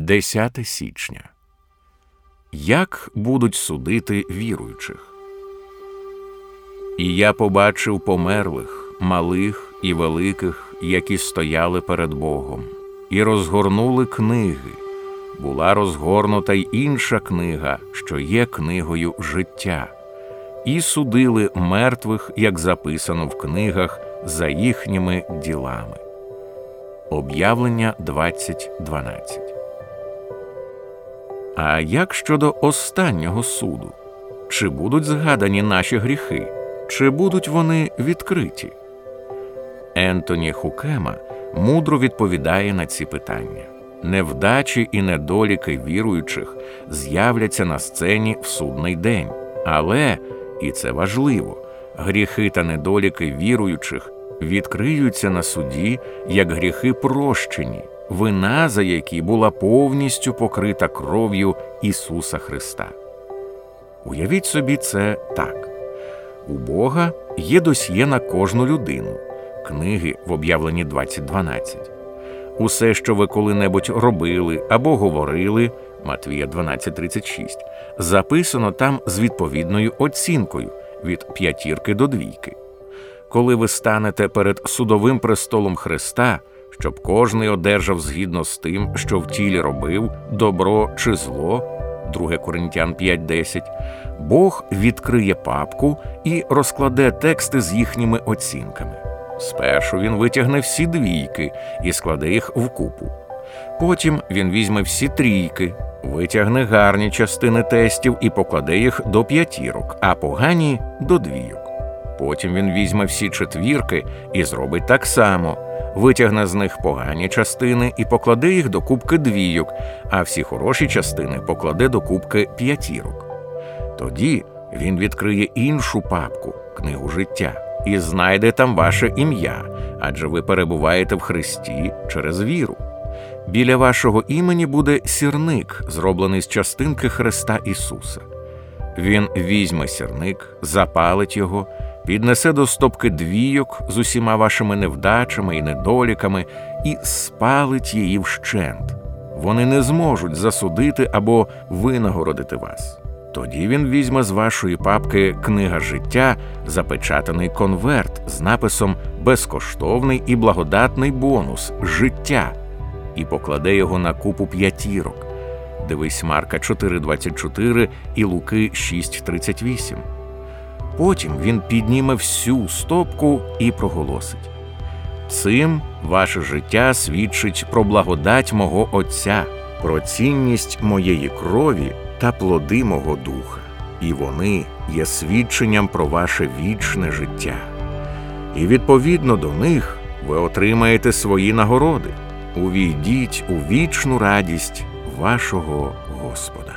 10 січня. Як будуть судити віруючих? І я побачив померлих, малих і великих, які стояли перед Богом, і розгорнули книги. Була розгорнута й інша книга, що є книгою життя, і судили мертвих, як записано в книгах, за їхніми ділами. Об'явлення 20.12 А як щодо останнього суду? Чи будуть згадані наші гріхи, чи будуть вони відкриті? Ентоні Хукема мудро відповідає на ці питання. Невдачі і недоліки віруючих з'являться на сцені в судний день, але, і це важливо, гріхи та недоліки віруючих відкриються на суді як гріхи прощені, вина за які була повністю покрита кров'ю Ісуса Христа. Уявіть собі це так: у Бога є досьє на кожну людину, книги в об'явленні 2012. Усе, що ви коли-небудь робили або говорили, Матвія 12.36, записано там з відповідною оцінкою від п'ятірки до двійки. Коли ви станете перед судовим престолом Христа, щоб кожний одержав згідно з тим, що в тілі робив, добро чи зло, 2 Коринтян 5.10, Бог відкриє папку і розкладе тексти з їхніми оцінками. Спершу він витягне всі двійки і складе їх вкупу. Потім він візьме всі трійки, витягне гарні частини тестів і покладе їх до п'ятірок, а погані до двійок. Потім він візьме всі четвірки і зробить так само, витягне з них погані частини і покладе їх до кубки двійок, а всі хороші частини покладе до кубки п'ятірок. Тоді він відкриє іншу папку книгу життя і знайде там ваше ім'я, адже ви перебуваєте в Христі через віру. Біля вашого імені буде сірник, зроблений з частинки Христа Ісуса. Він візьме сірник, запалить його, піднесе до стопки двійок з усіма вашими невдачами і недоліками і спалить її вщент. Вони не зможуть засудити або винагородити вас. Тоді він візьме з вашої папки книга життя, запечатаний конверт з написом Безкоштовний і благодатний бонус життя і покладе його на купу п'ятірок. Дивись Марка 4.24 і Луки 6.38. Потім він підніме всю стопку і проголосить. Цим ваше життя свідчить про благодать мого Отця, про цінність моєї крові та плоди мого духа, і вони є свідченням про ваше вічне життя. І відповідно до них ви отримаєте свої нагороди. Увійдіть у вічну радість вашого Господа.